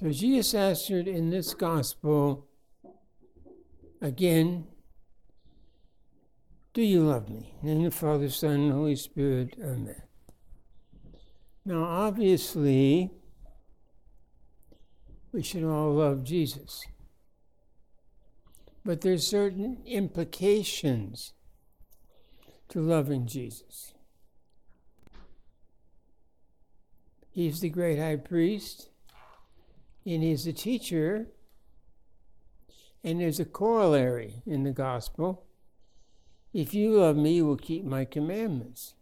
So Jesus answered in this gospel again, Do you love me? In the Father, Son, and Holy Spirit, Amen. Now, obviously, we should all love Jesus. But there's certain implications to loving Jesus. He's the great high priest, and he's the teacher. And there's a corollary in the gospel. If you love me, you will keep my commandments.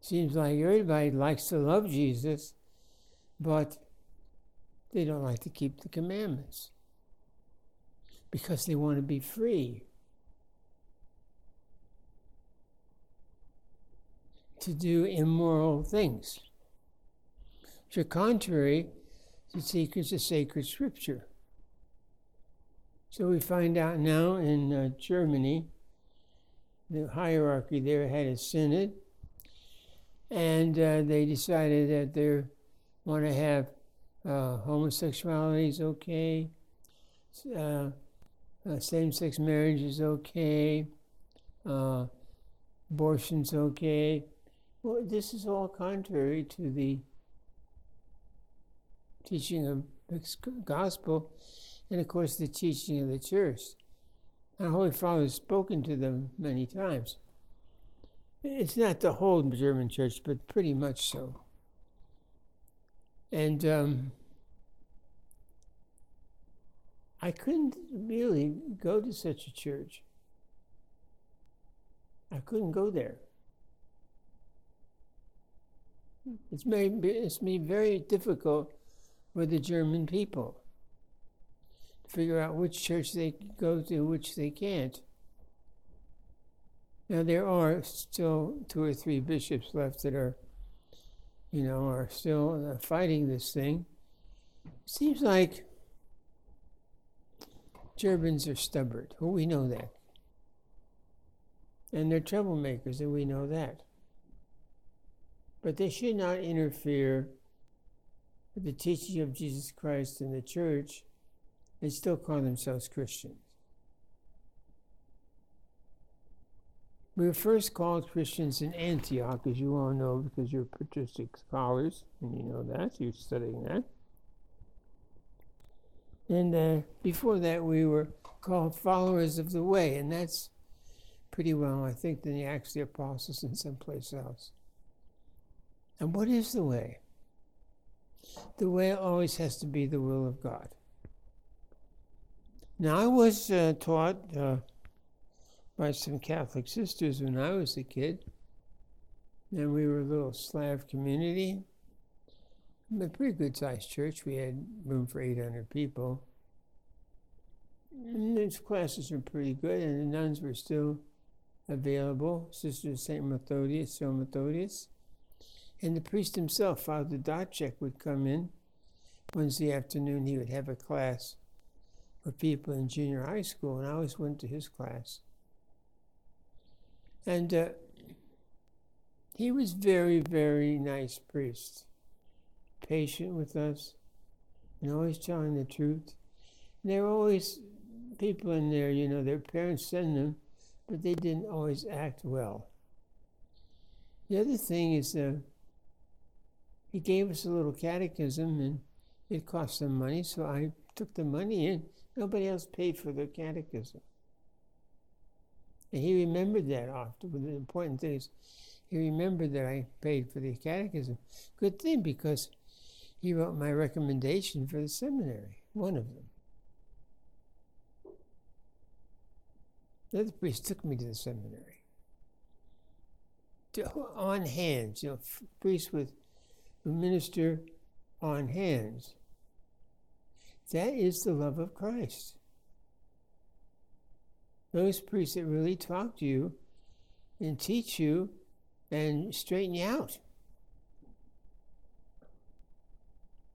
Seems like everybody likes to love Jesus, but they don't like to keep the commandments because they want to be free. To do immoral things, which are contrary to secrets of sacred scripture. So we find out now in uh, Germany, the hierarchy there had a synod, and uh, they decided that they want to have uh, homosexuality is okay, uh, uh, same-sex marriage is okay, uh, abortion's okay. Well, this is all contrary to the teaching of the gospel, and of course the teaching of the church. Our Holy Father has spoken to them many times. It's not the whole German church, but pretty much so. And um, I couldn't really go to such a church. I couldn't go there. It's made it's made very difficult for the German people to figure out which church they go to, which they can't. Now there are still two or three bishops left that are, you know, are still uh, fighting this thing. Seems like Germans are stubborn. Well, we know that. And they're troublemakers, and we know that. But they should not interfere with the teaching of Jesus Christ in the church and still call themselves Christians. We were first called Christians in Antioch, as you all know, because you're patristic scholars, and you know that, you're studying that. And uh, before that, we were called followers of the way, and that's pretty well, I think, than the Acts of the Apostles and someplace else. And what is the way? The way always has to be the will of God. Now, I was uh, taught uh, by some Catholic sisters when I was a kid, and we were a little Slav community a pretty good sized church. We had room for 800 people. And those classes were pretty good, and the nuns were still available. Sister St. Methodius, St. Methodius. And the priest himself, Father Dotchek, would come in Wednesday afternoon. He would have a class for people in junior high school, and I always went to his class. And uh, he was very, very nice priest patient with us and always telling the truth. And there were always people in there, you know, their parents send them, but they didn't always act well. The other thing is, uh, he gave us a little catechism and it cost some money, so I took the money and nobody else paid for the catechism. And he remembered that often. The important thing is, he remembered that I paid for the catechism. Good thing because he wrote my recommendation for the seminary, one of them. The other priest took me to the seminary. To, on hands, you know, priest with minister on hands. That is the love of Christ. Those priests that really talk to you and teach you and straighten you out.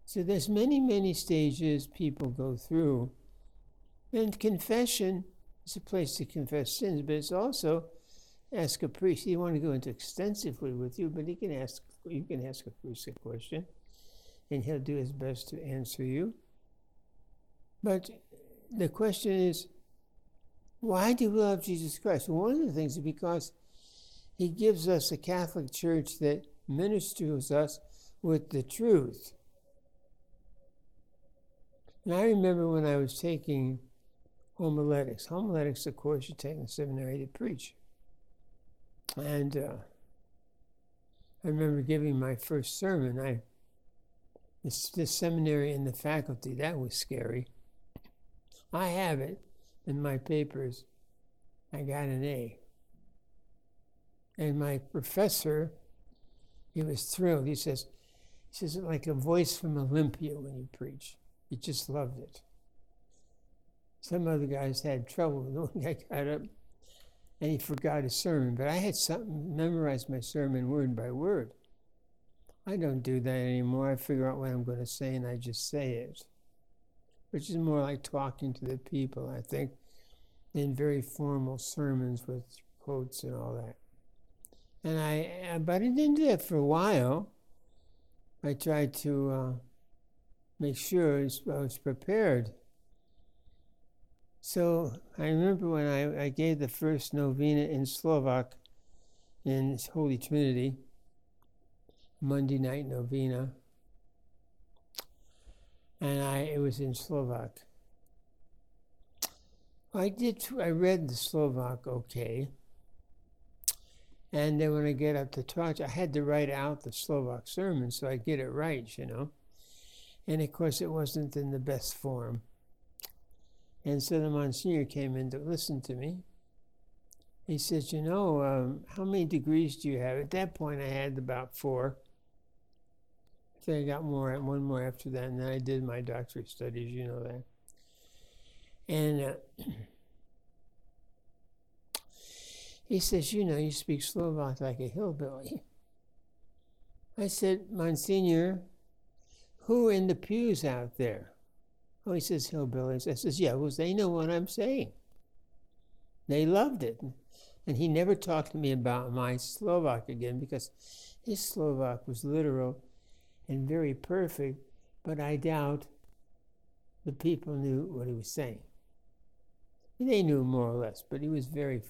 So there's many, many stages people go through. And confession is a place to confess sins, but it's also ask a priest. He want to go into extensively with you, but he can ask you can ask a priest a question. and he'll do his best to answer you. But the question is, why do we love Jesus Christ? One of the things is because he gives us a Catholic Church that ministers us with the truth. And I remember when I was taking homiletics. Homiletics, of course, you take in seminary to preach. And uh, I remember giving my first sermon. I this, seminary and the faculty that was scary. I have it in my papers. I got an A. And my professor, he was thrilled. He says, he says, it like a voice from Olympia when you preach. He just loved it. Some other guys had trouble. The one guy got up and he forgot his sermon, but I had something memorized my sermon word by word. I don't do that anymore. I figure out what I'm going to say and I just say it, which is more like talking to the people, I think, in very formal sermons with quotes and all that. And I, but I didn't do that for a while. I tried to uh, make sure I was prepared. So I remember when I, I gave the first novena in Slovak in Holy Trinity, Monday night novena, and I it was in Slovak. I did. I read the Slovak okay, and then when I get up to talk, I had to write out the Slovak sermon so I get it right, you know. And of course, it wasn't in the best form. And so the Monsignor came in to listen to me. He says, You know, um, how many degrees do you have? At that point, I had about four. So I got more, one more after that, and then I did my doctorate studies, you know that. And uh, he says, You know, you speak Slovak like a hillbilly. I said, Monsignor, who in the pews out there? Oh, he says hillbillies. I says, yeah, well, they know what I'm saying. They loved it. And he never talked to me about my Slovak again because his Slovak was literal and very perfect, but I doubt the people knew what he was saying. They knew more or less, but he was very,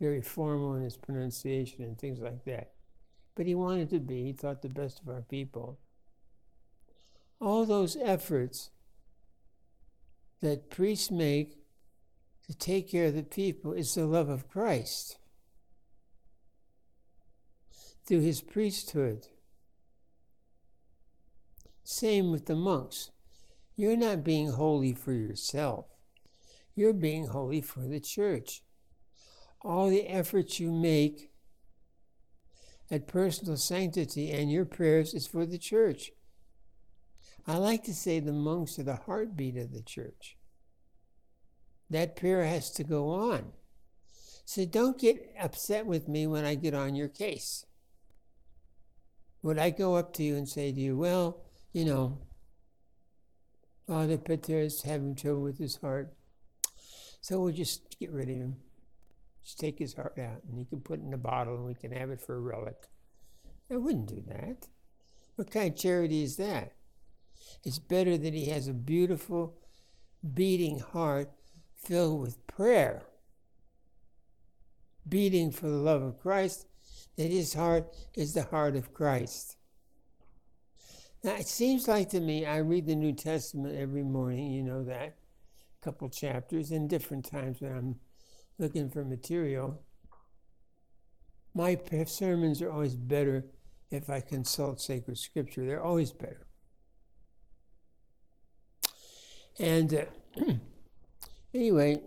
very formal in his pronunciation and things like that. But he wanted to be, he thought the best of our people. All those efforts that priests make to take care of the people is the love of Christ through his priesthood. Same with the monks. You're not being holy for yourself, you're being holy for the church. All the efforts you make at personal sanctity and your prayers is for the church. I like to say the monks are the heartbeat of the church. That prayer has to go on. So don't get upset with me when I get on your case. Would I go up to you and say to you, well, you know, Father Peter is having trouble with his heart, so we'll just get rid of him. Just take his heart out, and you can put it in a bottle, and we can have it for a relic. I wouldn't do that. What kind of charity is that? It's better that he has a beautiful, beating heart filled with prayer, beating for the love of Christ, that his heart is the heart of Christ. Now, it seems like to me, I read the New Testament every morning, you know that, a couple chapters, in different times when I'm looking for material. My sermons are always better if I consult sacred scripture. They're always better. And uh, anyway,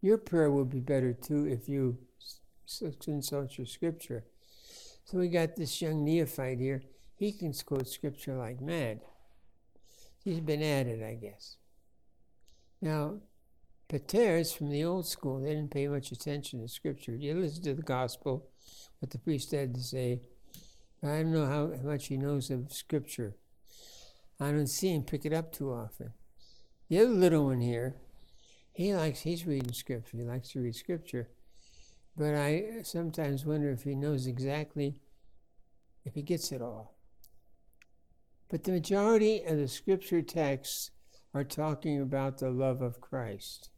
your prayer will be better too if you consult your scripture. So we got this young neophyte here. He can quote scripture like mad. He's been at it, I guess. Now, Paters from the old school, they didn't pay much attention to scripture. You listen to the gospel, what the priest had to say. I don't know how much he knows of scripture. I don't see him pick it up too often. The other little one here, he likes, he's reading scripture. He likes to read scripture. But I sometimes wonder if he knows exactly if he gets it all. But the majority of the scripture texts are talking about the love of Christ.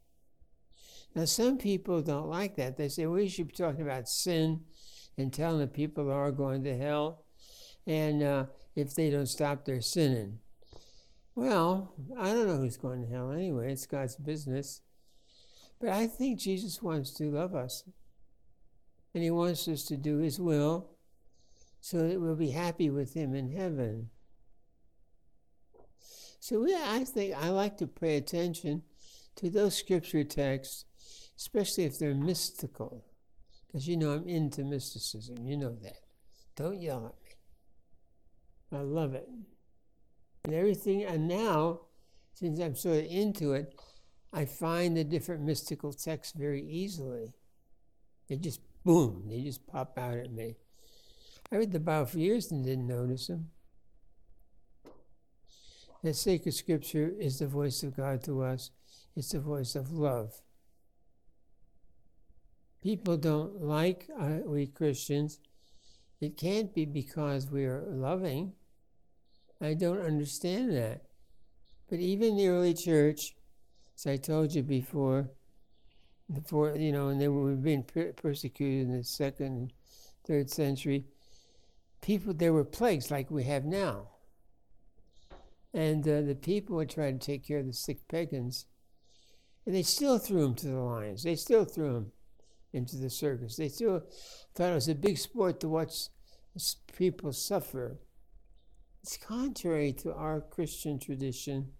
Now, some people don't like that. They say, we should be talking about sin and telling the people are going to hell, and uh, if they don't stop their sinning. Well, I don't know who's going to hell anyway. It's God's business. But I think Jesus wants to love us. And he wants us to do his will so that we'll be happy with him in heaven. So we, I think I like to pay attention to those scripture texts, especially if they're mystical. Because you know I'm into mysticism. You know that. Don't yell at me. I love it. And everything, and now, since I'm sort of into it, I find the different mystical texts very easily. They just, boom, they just pop out at me. I read the Bible for years and didn't notice them. The sacred scripture is the voice of God to us, it's the voice of love. People don't like uh, we Christians. It can't be because we are loving. I don't understand that. But even the early church, as I told you before, before you know, and they were being per- persecuted in the second, third century. People, there were plagues like we have now, and uh, the people would try to take care of the sick pagans, and they still threw them to the lions. They still threw them into the circus. They still thought it was a big sport to watch people suffer. It's contrary to our Christian tradition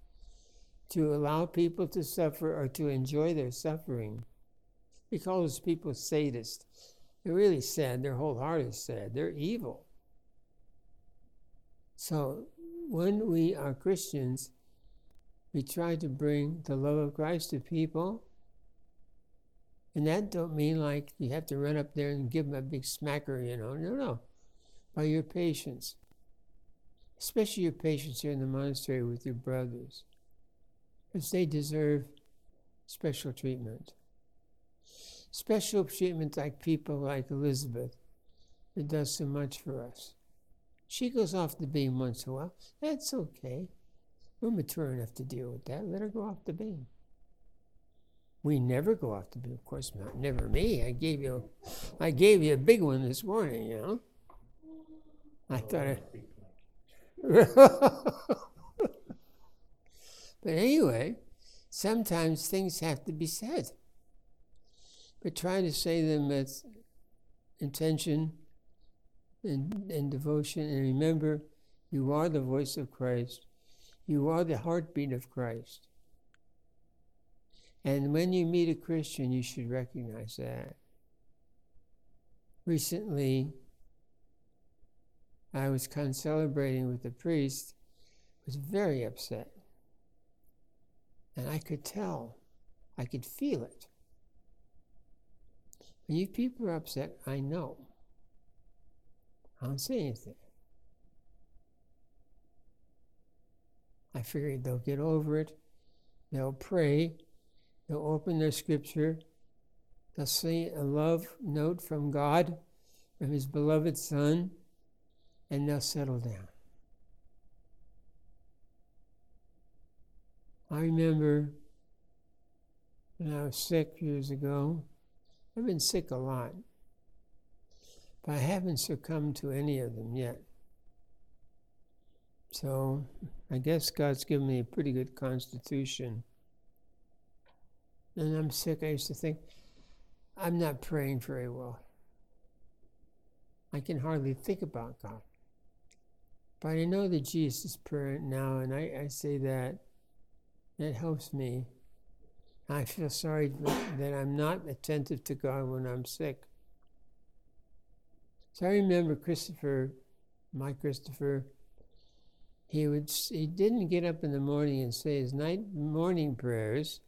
to allow people to suffer or to enjoy their suffering. We call those people sadists. They're really sad. Their whole heart is sad. They're evil. So when we are Christians, we try to bring the love of Christ to people. And that don't mean like you have to run up there and give them a big smacker, you know. No, no. By your patience especially your patients here in the monastery with your brothers, because they deserve special treatment. Special treatment like people like Elizabeth, that does so much for us. She goes off the beam once in a while. That's okay. We're mature enough to deal with that. Let her go off the beam. We never go off the beam. Of course not. Never me. I gave you, I gave you a big one this morning. You know. I thought. I, but anyway, sometimes things have to be said. But try to say them with intention and, and devotion. And remember, you are the voice of Christ, you are the heartbeat of Christ. And when you meet a Christian, you should recognize that. Recently, I was kind of celebrating with the priest, was very upset. And I could tell, I could feel it. When you people are upset, I know. I don't say anything. I figured they'll get over it. They'll pray. They'll open their scripture. They'll see a love note from God, from His beloved Son and they'll settle down. I remember when I was sick years ago, I've been sick a lot, but I haven't succumbed to any of them yet. So I guess God's given me a pretty good constitution. And I'm sick, I used to think, I'm not praying very well. I can hardly think about God. But I know the Jesus prayer now, and I, I say that it helps me. I feel sorry that I'm not attentive to God when I'm sick. So I remember Christopher, my Christopher, he would he didn't get up in the morning and say his night morning prayers.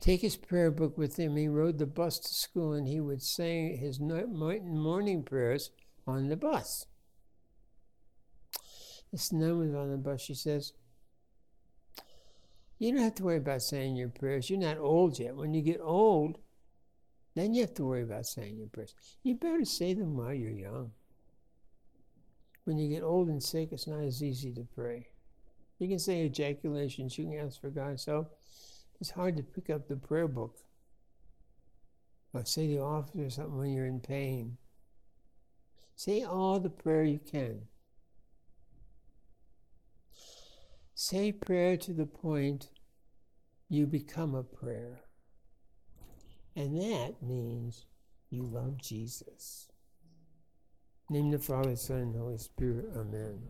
Take his prayer book with him. He rode the bus to school and he would say his morning prayers on the bus. This was on the bus. She says, You don't have to worry about saying your prayers. You're not old yet. When you get old, Then you have to worry about saying your prayers. You better say them while you're young. When you get old and sick, it's not as easy to pray. You can say ejaculations, you can ask for God's help. It's hard to pick up the prayer book. Or say the office or something when you're in pain. Say all the prayer you can. Say prayer to the point you become a prayer. And that means you love Jesus. Name the Father, Son, and Holy Spirit. Amen.